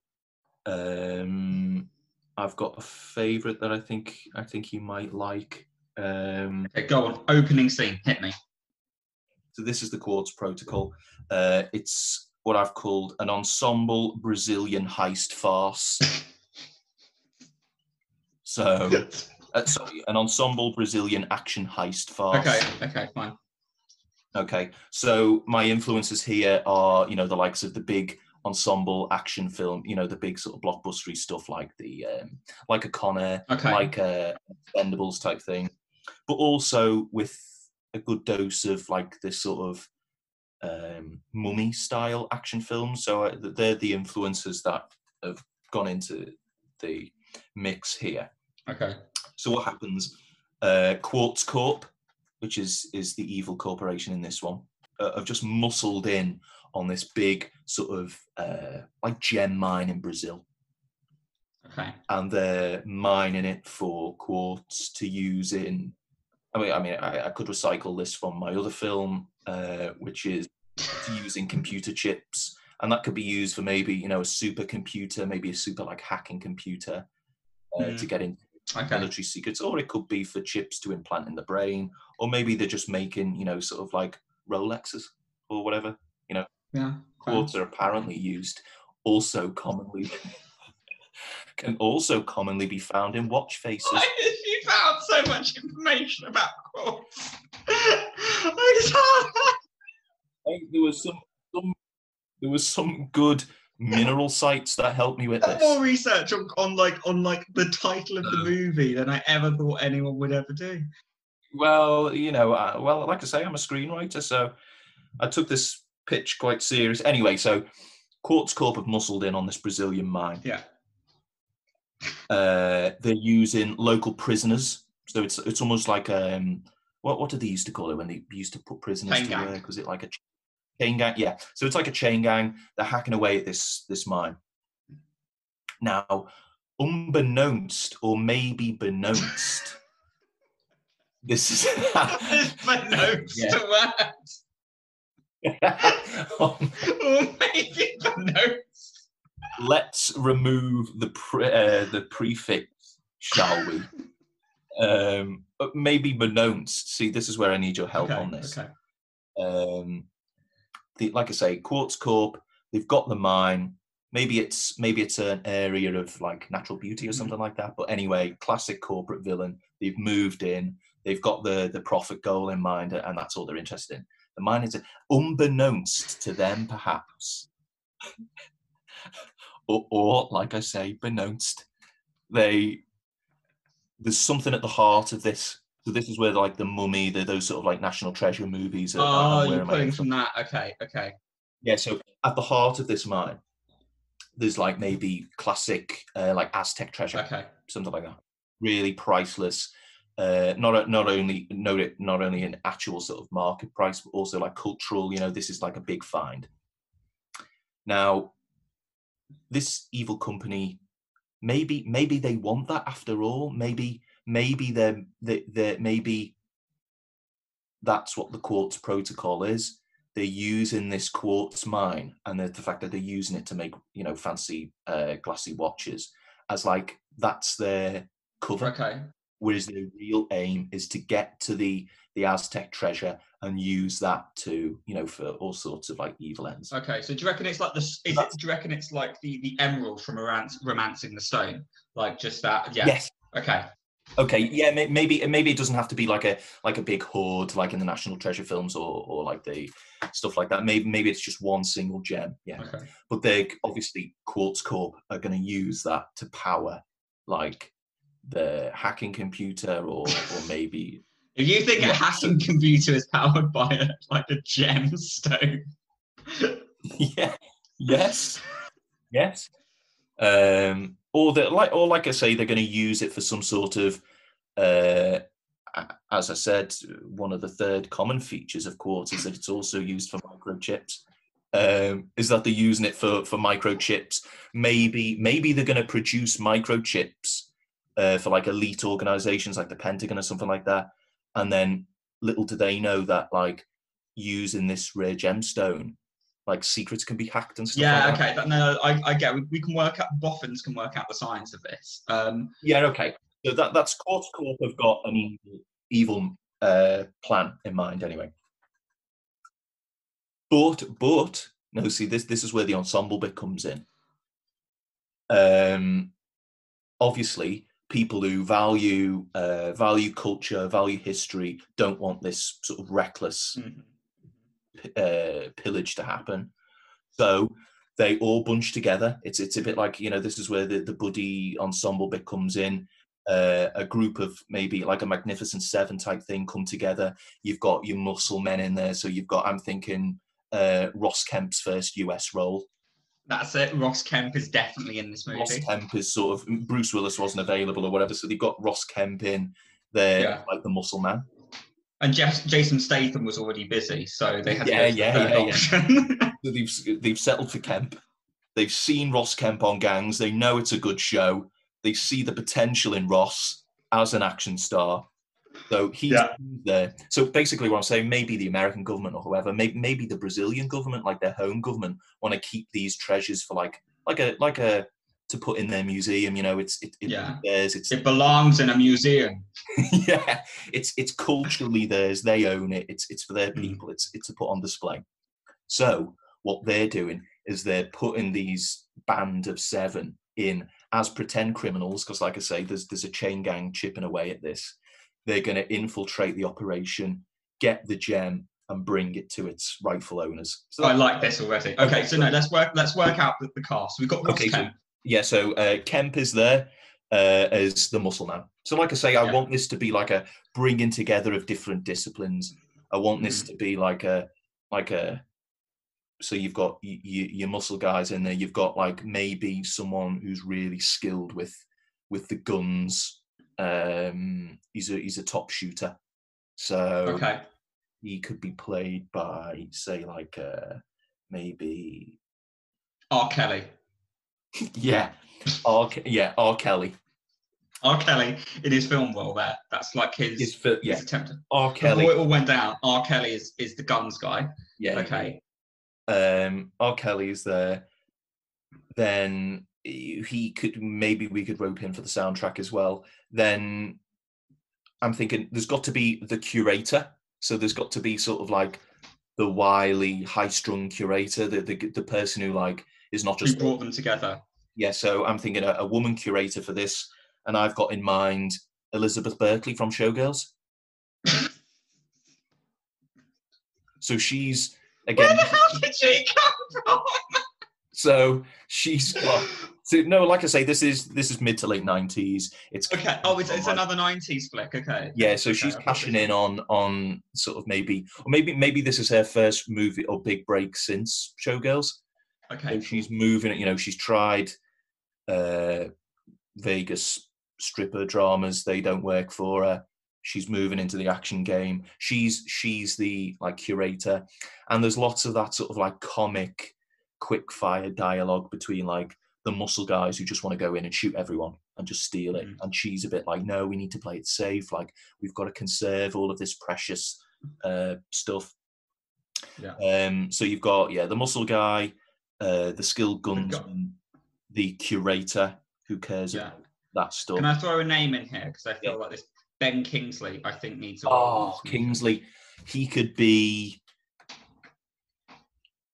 Um, I've got a favourite that I think I think you might like. Um, Okay, go on. Opening scene. Hit me. So this is the Quartz Protocol. Uh, it's what I've called an ensemble Brazilian heist farce. So, uh, sorry, an ensemble Brazilian action heist farce. okay. Okay. Fine. Okay. So my influences here are, you know, the likes of the big ensemble action film, you know, the big sort of blockbustery stuff like the, um, like a Con Air, Okay. like a Expendables type thing, but also with a good dose of like this sort of um, mummy style action films. So uh, they're the influences that have gone into the mix here. Okay. So what happens? Uh, Quartz Corp, which is is the evil corporation in this one, uh, have just muscled in on this big sort of uh, like gem mine in Brazil. Okay. And they're mining it for quartz to use in. I mean, I mean, I, I could recycle this from my other film, uh, which is using computer chips, and that could be used for maybe you know a supercomputer, maybe a super like hacking computer uh, Mm. to get in Okay. military secrets, or it could be for chips to implant in the brain, or maybe they're just making you know sort of like Rolexes or whatever. You know. Yeah. Quartz are apparently used also commonly can also commonly be found in watch faces. Why has she found so much information about quartz? I I there was some, some there was some good mineral sites that helped me with done more research on, on like on like the title of the Uh. movie than I ever thought anyone would ever do. Well, you know, uh, well, like I say, I'm a screenwriter, so I took this pitch quite serious. Anyway, so Quartz Corp have muscled in on this Brazilian mine. Yeah. Uh, they're using local prisoners, so it's it's almost like um, what what did they used to call it when they used to put prisoners Chain to gang. work? Was it like a chain gang? Yeah, so it's like a chain gang. They're hacking away at this this mine. Now, unbeknownst or maybe beknownst, this is my notes Yeah. to. Um, Or maybe notes. Let's remove the pre- uh, the prefix, shall we? Um, but maybe beknownst. See, this is where I need your help okay, on this. Okay. um, the, like I say, Quartz Corp. They've got the mine. Maybe it's maybe it's an area of like natural beauty or Mhm. something like that. But anyway, classic corporate villain. They've moved in. They've got the the profit goal in mind, and that's all they're interested in. The mine is unbeknownst to them, perhaps, or, or like I say, beknownst. They there's something at the heart of this. So this is where like the mummy, the, those sort of like national treasure movies. Are, Oh, you're pulling from that. Okay, okay. yeah, so at the heart of this mine, there's like maybe classic uh, like Aztec treasure, Okay. something like that. Really priceless. Uh, not not only not it not only an actual sort of market price, but also like cultural. You know, this is like a big find. Now, this evil company, maybe maybe they want that after all. Maybe maybe they're they they maybe that's what the quartz protocol is they're using this quartz mine and the, the fact that they're using it to make you know fancy uh, glassy watches as like that's their cover Okay. whereas the real aim is to get to the the aztec treasure and use that to you know for all sorts of like evil ends Okay. So do you reckon it's like the? Is it? Do you reckon it's like the the emerald from romance, romancing the stone? Like just that? Yeah. yes Okay. okay yeah maybe maybe it doesn't have to be like a like a big hoard like in the national treasure films or or like the stuff like that maybe maybe it's just one single gem yeah Okay. but they obviously Quartz Corp are going to use that to power like the hacking computer or or maybe If you think a Yeah, hacking computer is powered by a, like a gemstone, yeah. Yes. Yes. Um or that like or like I say they're going to use it for some sort of uh as I said one of the third common features of quartz is that it's also used for microchips. Um, is that they're using it for for microchips. Maybe maybe they're going to produce microchips uh, for like elite organizations like the Pentagon or something like that. And then little do they know that like using this rare gemstone, like secrets can be hacked and stuff. yeah. like. Okay. That, no, I, I get. We, we can work out. Boffins can work out the science of this. Um. Yeah. Okay. So that that's Quartz Corp have got an evil, evil uh, plan in mind anyway. But but no, see this this is where the ensemble bit comes in. Um, obviously, people who value uh, value culture, value history, don't want this sort of reckless mhm. uh, pillage to happen. So they all bunch together. It's it's a bit like you know this is where the the buddy ensemble bit comes in. Uh, a group of maybe like a Magnificent Seven type thing come together. You've got your muscle men in there, so you've got I'm thinking uh, Ross Kemp's first US role. That's it. Ross Kemp is definitely in this movie. Ross Kemp is sort of Bruce Willis wasn't available or whatever, so they've got Ross Kemp in there, Yeah. like the muscle man. And Jas- Jason Statham was already busy, so they had Yeah, go to the yeah, yeah, yeah. So they've they've settled for Kemp. They've seen Ross Kemp on Gangs. They know it's a good show. They see the potential in Ross as an action star. So he's Yeah. there. So basically, what I'm saying, maybe the American government or whoever, maybe maybe the Brazilian government, like their home government, want to keep these treasures for like like a like a to put in their museum. You know, it's it, it Yeah. theirs. It's it belongs in a museum. yeah, it's it's culturally theirs. They own it. It's it's for their Mm. people. It's it's to put on display. So what they're doing is they're putting these band of seven in as pretend criminals because, like I say, there's there's a chain gang chipping away at this. They're going to infiltrate the operation, get the gem, and bring it to its rightful owners. So I like this already. Okay, so no, let's work. Let's work out the, the cast. We've got Okay, so- yeah, so uh, Kemp is there uh, as the muscle man. So, like I say, I Yeah. want this to be like a bringing together of different disciplines. I want this Mm-hmm. to be like a like a. So you've got y- y- your muscle guys in there. You've got like maybe someone who's really skilled with with the guns. Um, he's a he's a top shooter, so Okay. he could be played by say like uh, maybe R. Kelly. yeah, R. Yeah R. Kelly. R. Kelly in his film role there. That's like his, His fil- his attempt. R. Before Kelly. it all went down, R. Kelly is, is the guns guy. Yeah. Okay. Um, R. Kelly is there. Then he could maybe we could rope him for the soundtrack as well. Then I'm thinking there's got to be the curator. So there's got to be sort of like the wily, high-strung curator, the the, the person who like is not just Who brought them together? yeah. So I'm thinking a, a woman curator for this, and I've got in mind Elizabeth Berkley from Showgirls. so she's again. Where the hell did she come from? So she's got. So no, like I say, this is this is mid to late nineties. It's Okay. Oh, it's, it's like- another 90s flick. Okay. yeah. So Okay, she's cashing in on on sort of maybe or maybe maybe this is her first movie or big break since Showgirls. Okay. So she's moving. You know, she's tried uh, Vegas stripper dramas. They don't work for her. She's moving into the action game. She's she's the like curator, and there's lots of that sort of like comic, quick fire dialogue between like the muscle guys who just want to go in and shoot everyone and just steal it, Mhm. and she's a bit like, no, we need to play it safe. Like we've got to conserve all of this precious uh, stuff. Yeah. Um. So you've got yeah the muscle guy, uh, the skilled gunsman, the curator who cares Yeah. about that stuff. Can I throw a name in here? Because I feel Yeah. like this Ben Kingsley, I think, needs a Oh. Kingsley, he could be.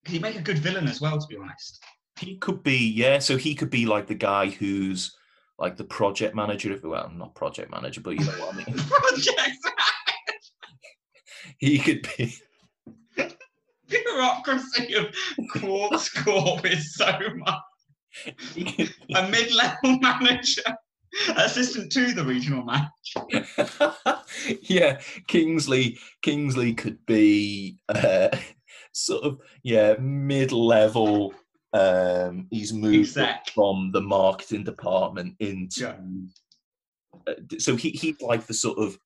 Could he make a good villain as well, to be honest? He could be yeah. So he could be like the guy who's like the project manager. If well, not project manager, but you know what I mean. Project he could be. bureaucracy of Quartz Corp is so much. A mid-level manager, assistant to the regional manager. yeah, Kingsley. Kingsley could be uh, sort of yeah mid-level. Um, he's moved Exec. from the marketing department into. Yeah. uh, so he he's like the sort of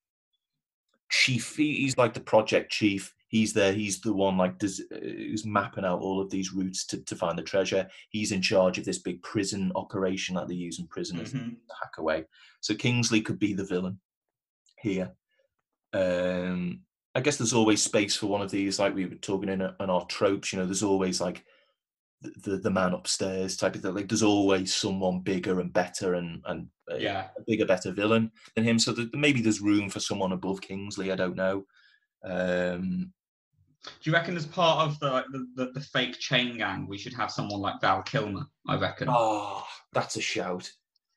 chief. he- He's like the project chief. He's there. He's the one like does, uh, who's mapping out all of these routes to, to find the treasure. He's in charge of this big prison operation that they use in prisoners Mhm. to hack away. So Kingsley could be the villain here. Um, I guess there's always space for one of these, like we were talking in, in our tropes. You know, there's always like the, the, man upstairs type of thing. Like there's always someone bigger and better and and a, Yeah. a bigger, better villain than him. So that maybe there's room for someone above Kingsley. I don't know. Um, Do you reckon as part of the, like, the, the the fake chain gang, we should have someone like Val Kilmer? I reckon. oh, that's a shout.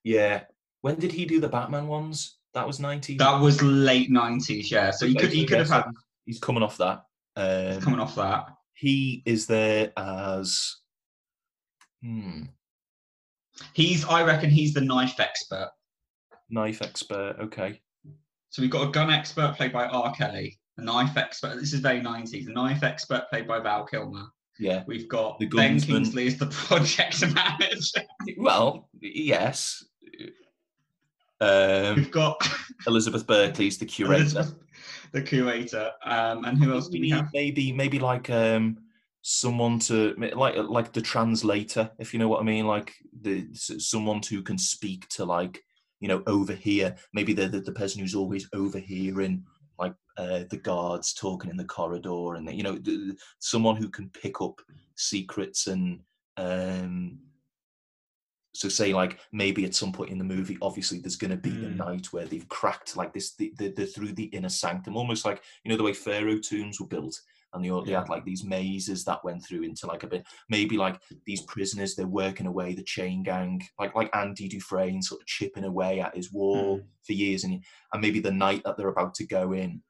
Yeah. When did he do the Batman ones? That was 90s. That was late nineties, yeah. So he could he could have had He's coming off that. Um, coming off that. he is there as hmm, He's I reckon he's the knife expert. knife expert. Okay. So we've got a gun expert played by R. Kelly. a knife expert. This is very 90s. A knife expert played by Val Kilmer. Yeah. We've got The Ben gunsman. Kingsley as the project manager. Well, yes. Um, We've got Elizabeth Berkley's the curator. Elizabeth, the curator. Um, and who else do we maybe, have? maybe maybe like um someone to like like the translator if you know what i mean like the someone who can speak to like you know overhear maybe they're the, the person who's always overhearing like uh, the guards talking in the corridor and you know someone who can pick up secrets and um so say like maybe at some point in the movie obviously there's going to be the Mm. night where they've cracked like this the, the, the through the inner sanctum almost like you know the way pharaoh tombs were built and they, all they had like these mazes that went through into like a bit maybe like these prisoners they're working away the chain gang like like andy dufresne sort of chipping away at his wall Mm. for years and and maybe the night that they're about to go in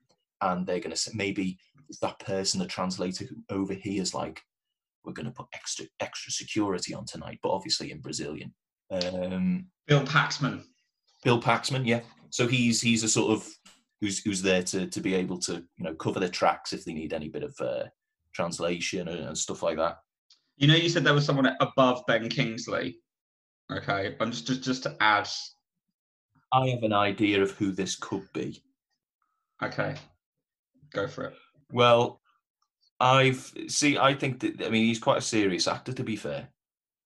and they're going to say maybe that person the translator who overhears like we're going to put extra extra security on tonight but obviously in brazilian um Bill Paxman. Bill Paxman, yeah. So he's he's a sort of who's who's there to to be able to you know cover their tracks if they need any bit of uh, translation and, and stuff like that. You know, you said there was someone above Ben Kingsley. Okay, I'm just just just to add. I have an idea of who this could be. Okay, go for it. Well, I've see. I think that I mean he's quite a serious actor to be fair.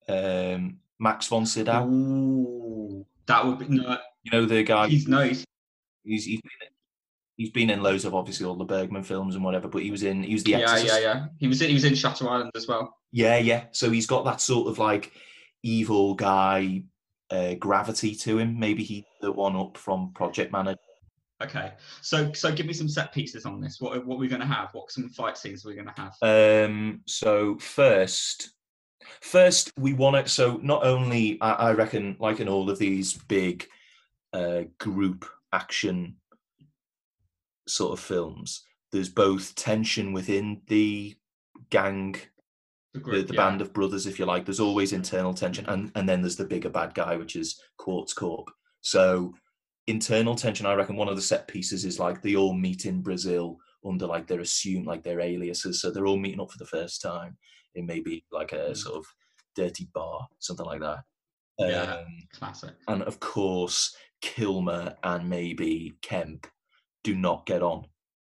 Um, Max von Sydow, Ooh, that would be no. you know the guy. He's. He's, He's he's been, he's been in loads of obviously all the Bergman films and whatever, but he was in he was the yeah, Exorcist. yeah, yeah. He was in, he was in Shutter Island as well. Yeah, yeah. So he's got that sort of like evil guy uh, gravity to him. Maybe he's the one up from Project Manager. Okay, so so give me some set pieces on this. What what are we going to have? What some fight scenes we're we going to have? Um, so first, first we want it. So not only I, I reckon, like in all of these big uh, group action sort of films, there's both tension within the gang The the, group, the yeah. band of brothers, if you like. There's always internal tension, and and then there's the bigger bad guy, which is Quartz Corp. So internal tension, I reckon one of the set pieces is like they all meet in Brazil under like their assumed like their aliases, so they're all meeting up for the first time in maybe like a Mm. sort of dirty bar, something like that. Yeah. Um, Classic. and of course, Kilmer and maybe Kemp do not get on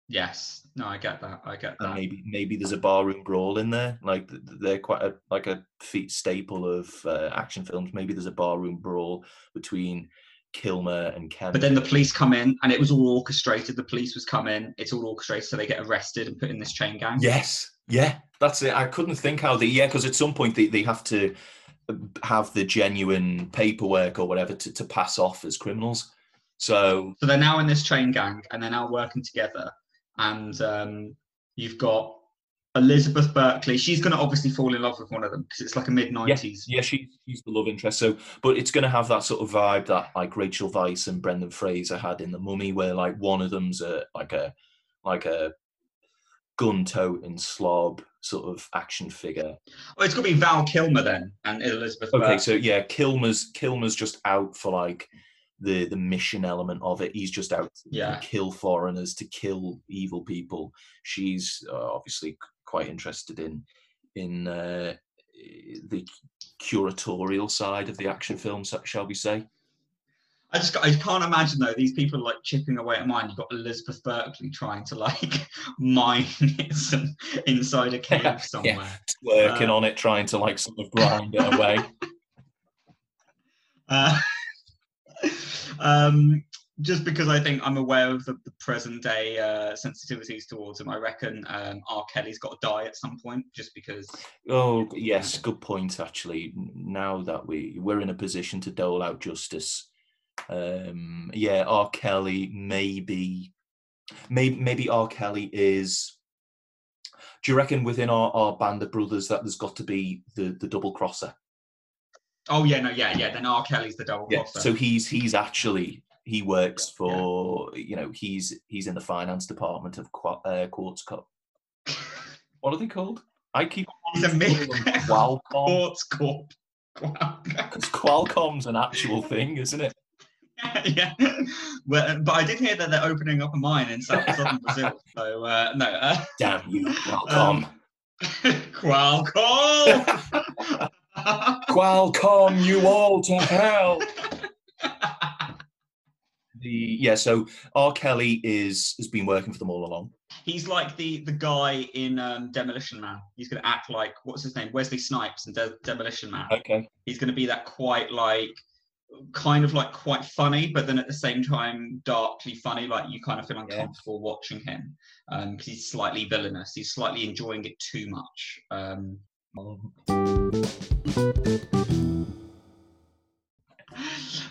Yes. No, I get that. I get and that. maybe maybe there's a barroom brawl in there. Like th- th- they're quite a like a feat staple of uh, action films. Maybe there's a barroom brawl between Kilmer and Kemp. But then the police come in, and it was all orchestrated. The police was come in. It's all orchestrated, so they get arrested and put in this chain gang. yes, yeah, that's it. I couldn't think how they yeah because at some point they, they have to uh, have the genuine paperwork or whatever to, to pass off as criminals. So So they're now in this chain gang, and they're now working together. And um, you've got Elizabeth Berkley. She's going to obviously fall in love with one of them because it's like a mid nineties. yeah, she, she's the love interest. So, but it's going to have that sort of vibe that like Rachel Weisz and Brendan Fraser had in The Mummy, where like one of them's a like a like a gun toting slob sort of action figure. Oh, it's got to be Val Kilmer then, and Elizabeth. Okay, Berkley. so yeah, Kilmer's Kilmer's just out for like the the mission element of it. He's just out to kill foreigners, to kill evil people. She's uh, obviously quite interested in in uh, the curatorial side of the action film, shall we say? I just I can't imagine though these people like chipping away at mine. You've got Elizabeth Berkley trying to like mine some inside a cave somewhere. Working Uh, on it, trying to like sort of grind it away. Uh, um, just because I think I'm aware of the, the present day uh, sensitivities towards him, I reckon um, R. Kelly's got to die at some point, just because. Oh yes, good point. Actually, now that we we're in a position to dole out justice, um, yeah, R. Kelly maybe, maybe maybe R. Kelly is. Do you reckon within our, our band of brothers that there's got to be the the double crosser? Oh yeah, no, yeah, yeah. Then R. Kelly's the double Yeah. crosser. So he's he's actually he works for you know he's he's in the finance department of Qua- uh, Quartz Cup. What are they called? I keep He's a myth. Qualcomm. Quartz Corp. Because Qualcomm's an actual thing, isn't it? yeah, well, but I did hear that they're opening up a mine in south, southern Brazil. So uh, no, uh, Damn you, Qualcomm. Qualcomm. Qualcomm, you all to hell. The yeah, so R. Kelly is has been working for them all along. He's like the the guy in um, Demolition Man. He's going to act like what's his name, Wesley Snipes in De- Demolition Man. Okay. He's going to be that quite like kind of like quite funny, but then at the same time darkly funny. Like you kind of feel Yeah. uncomfortable watching him because he's slightly villainous. He's slightly enjoying it too much. Um,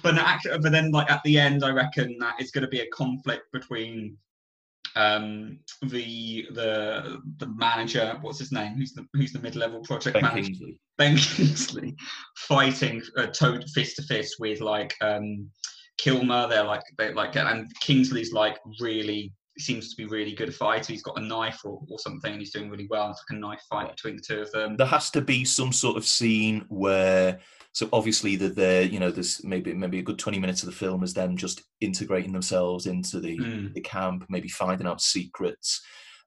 but actually, but then like at the end, I reckon that it's going to be a conflict between um the the the manager what's his name who's the who's the mid-level project Ben manager Kingsley. Ben Kingsley fighting uh, toe fist to fist with like um Kilmer. They're like they like and Kingsley's like really seems to be really good fighter. He's got a knife or, or something and he's doing really well. It's like a knife fight between the two of them. There has to be some sort of scene where so obviously that they're you know there's maybe maybe a good 20 minutes of the film is them just integrating themselves into the Mm. the camp, maybe finding out secrets.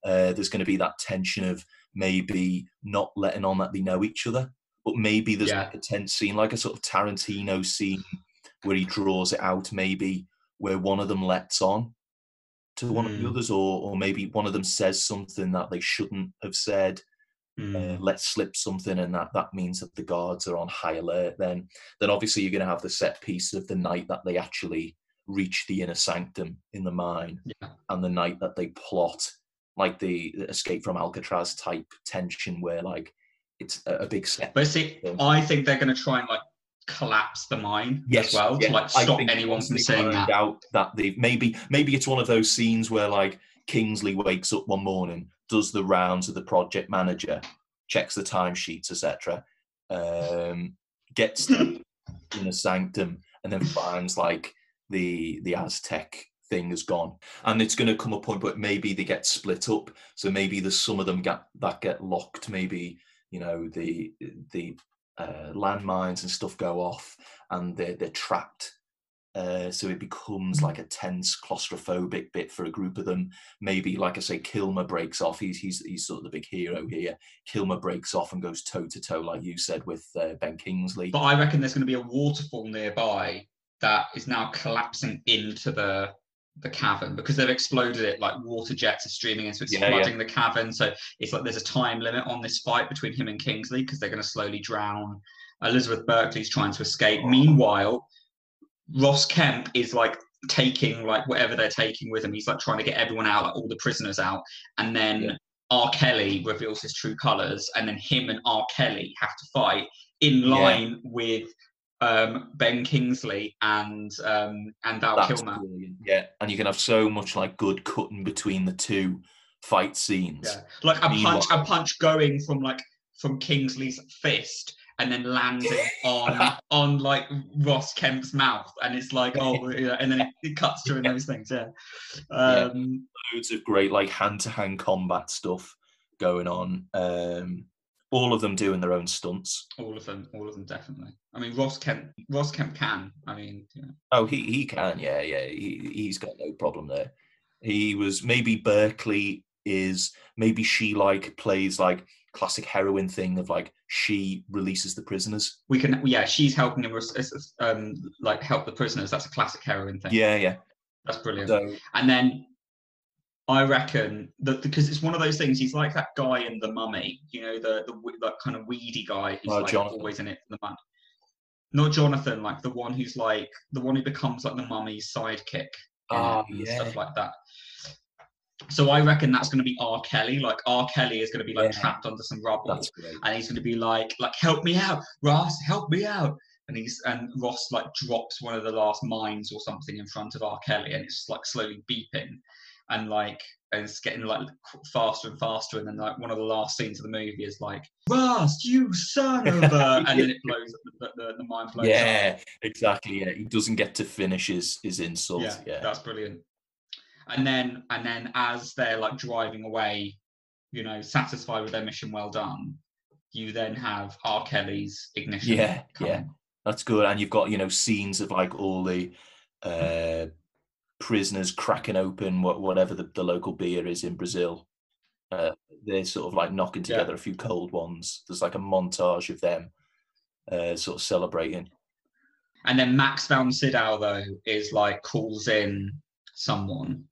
Uh, there's going to be that tension of maybe not letting on that they know each other, but maybe there's Yeah. like a tense scene, like a sort of Tarantino scene where he draws it out, maybe where one of them lets on to one of the Mm. others, or or maybe one of them says something that they shouldn't have said, Mm. uh, let slip something, and that that means that the guards are on high alert. Then then obviously you're going to have the set piece of the night that they actually reach the inner sanctum in the mine Yeah. and the night that they plot like the the escape from alcatraz type tension where like it's a, a big set But see, I think they're going to try and like collapse the mine as well yeah, to like stop anyone from saying that. out that they've maybe maybe it's one of those scenes where like kingsley wakes up one morning does the rounds of the project manager checks the timesheets etc um gets in a sanctum and then finds like the the aztec thing has gone and it's going to come a point but maybe they get split up so maybe there's some of them get that get locked maybe you know the the uh, landmines and stuff go off and they're they're trapped. Uh, so it becomes like a tense claustrophobic bit for a group of them. Maybe like i say kilmer breaks off. He's he's, he's sort of the big hero here. Kilmer breaks off and goes toe to toe like you said with uh, ben kingsley. But I reckon there's going to be a waterfall nearby that is now collapsing into the the cavern because they've exploded it like water jets are streaming in, so it's Yeah, yeah. flooding the cavern. So it's like there's a time limit on this fight between him and Kingsley because they're going to slowly drown. Elizabeth Berkley's trying to escape. Meanwhile, Ross Kemp is like taking like whatever they're taking with him. He's like trying to get everyone out, like all the prisoners out, and then Yeah. R. Kelly reveals his true colors, and then him and R. Kelly have to fight in Yeah. line with um, Ben Kingsley and um, and Val That's Kilmer. brilliant. Yeah, and you can have so much like good cutting between the two fight scenes. Yeah, like a punch, a punch going from like from Kingsley's fist and then landing on on like Ross Kemp's mouth, and it's like oh, yeah, and then it, it cuts during those things. Yeah, um, Loads of great like hand to hand combat stuff going on. Um, all of them doing their own stunts. all of them, all of them, definitely. I mean, Ross Kemp, Ross Kemp can. I mean, you know, Oh, he he can, yeah, yeah. He he's got no problem there. He was maybe Berkley is maybe she like plays like classic heroine thing of like she releases the prisoners. we can. Yeah, she's helping him, um, like help the prisoners. That's a classic heroine thing. Yeah, yeah. that's brilliant. So And then I reckon that because it's one of those things, he's like that guy in the Mummy, you know, the the that kind of weedy guy who's Oh, like Jonathan. always in it for the mud. Not Jonathan, like the one who's like the one who becomes like the mummy's sidekick ah, and yeah. stuff like that. So I reckon that's going to be R. Kelly. Like R. Kelly is going to be like Yeah. trapped under some rubble, and he's going to be like, like help me out, Ross, help me out. And he's and Ross like drops one of the last mines or something in front of R. Kelly, and it's like slowly beeping, and like and it's getting like faster and faster. And then like one of the last scenes of the movie is like, Ross, you son of a, and then it blows, the, the, the mine blows up. Yeah, exactly. Yeah, he doesn't get to finish his his insult. yeah, Yeah, that's brilliant. And then and then as they're like driving away, you know, satisfied with their mission, well done. You then have R. Kelly's ignition. Yeah, come. yeah. that's good. And you've got you know scenes of like all the uh, prisoners cracking open what, whatever the, the local beer is in Brazil. Uh, they're sort of like knocking Yeah. together a few cold ones. There's like a montage of them uh, sort of celebrating. And then Max von Sydow though is like calls in someone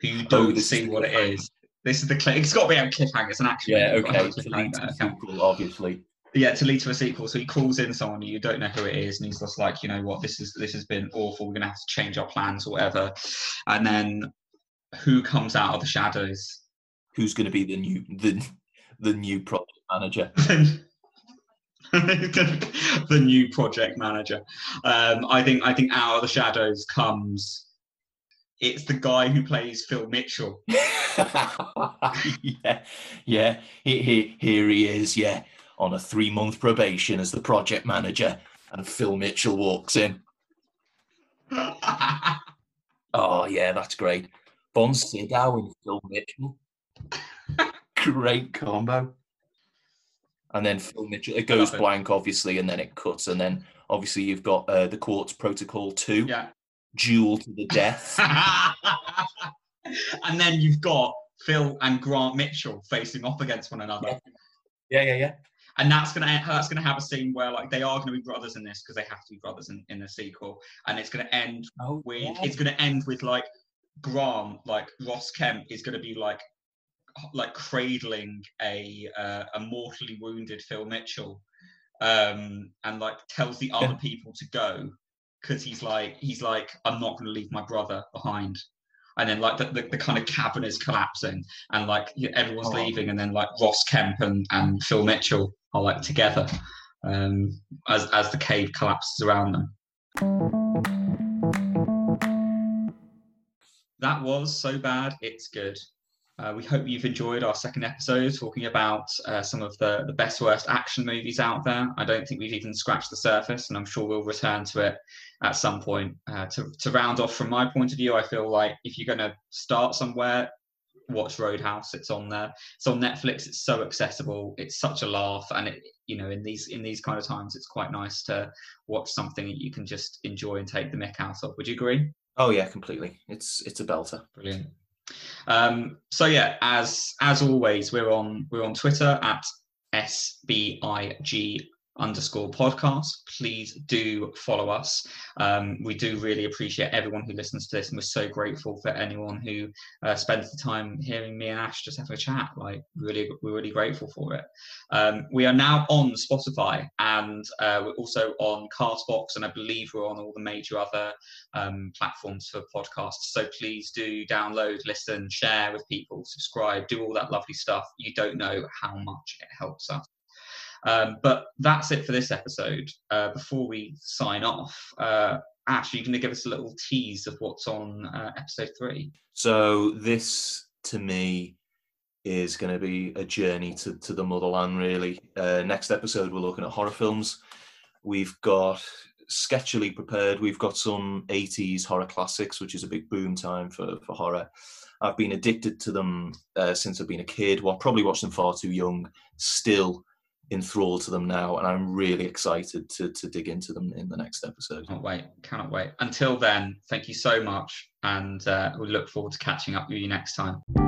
who you Oh, don't is see what it is. This is the clip. It's got to be a cliffhanger. It's an action. Yeah, movie, it's got to okay. have a lead to cliffhanger, the sequel, obviously. Yeah, to lead to a sequel. So he calls in someone you don't know who it is, and he's just like, you know what, this is this has been awful. We're gonna have to change our plans or whatever. And then who comes out of the shadows? Who's going to be the new the the new project manager? the new project manager. Um, I think I think out of the shadows comes. It's the guy who plays Phil Mitchell. yeah, yeah. He, he, here he is. Yeah, on a three month probation as the project manager, and Phil Mitchell walks in. Oh yeah, that's great. Von Sydow and Phil Mitchell. great combo. And then Phil Mitchell, it goes blank, obviously, and then it cuts, and then obviously you've got uh, the Quartz Protocol Two, yeah. Duel to the Death. and then you've got Phil and Grant Mitchell facing off against one another. yeah, yeah, yeah. And that's gonna that's gonna have a scene where like they are gonna be brothers in this because they have to be brothers in, in the sequel. And it's gonna end Oh, with yeah. it's gonna end with like Grant, like Ross Kemp is gonna be like like cradling a uh, a mortally wounded Phil Mitchell, um, and like tells the other people to go because he's like he's like I'm not gonna leave my brother behind. And then like the, the, the kind of cabin is collapsing and like everyone's Oh. leaving and then like Ross Kemp and, and Phil Mitchell are like together um, as as the cave collapses around them. That was so bad, it's good. Uh, we hope you've enjoyed our second episode talking about uh, some of the, the best worst action movies out there. I don't think we've even scratched the surface, and I'm sure we'll return to it at some point. Uh, to, to round off from my point of view, I feel like if you're going to start somewhere, watch Roadhouse. It's on there. It's on Netflix. It's so accessible. It's such a laugh, and it you know in these in these kind of times, it's quite nice to watch something that you can just enjoy and take the mick out of. Would you agree? Oh yeah, completely. It's it's a belter. Brilliant. Um, so yeah, as as always, we're on we're on Twitter at sbig underscore podcast. Please do follow us. Um, we do really appreciate everyone who listens to this, and we're so grateful for anyone who uh, spends the time hearing me and Ash just have a chat. Like really, we're really grateful for it. Um, we are now on Spotify, and uh, we're also on Castbox, and I believe we're on all the major other um, platforms for podcasts. So please do download, listen, share with people, subscribe, do all that lovely stuff. You don't know how much it helps us. Um, but that's it for this episode. Uh, before we sign off, uh, Ash, are you going to give us a little tease of what's on uh, episode three? So this to me is going to be a journey to, to the motherland. Really. Uh, next episode we're looking at horror films. We've got sketchily prepared. We've got some 80s horror classics, which is a big boom time for, for horror. I've been addicted to them uh, since I've been a kid. Well, probably watched them far too young. Still enthralled to them now, and I'm really excited to to dig into them in the next episode. Can't wait. Cannot wait. Until then, thank you so much. And uh, we look forward to catching up with you next time.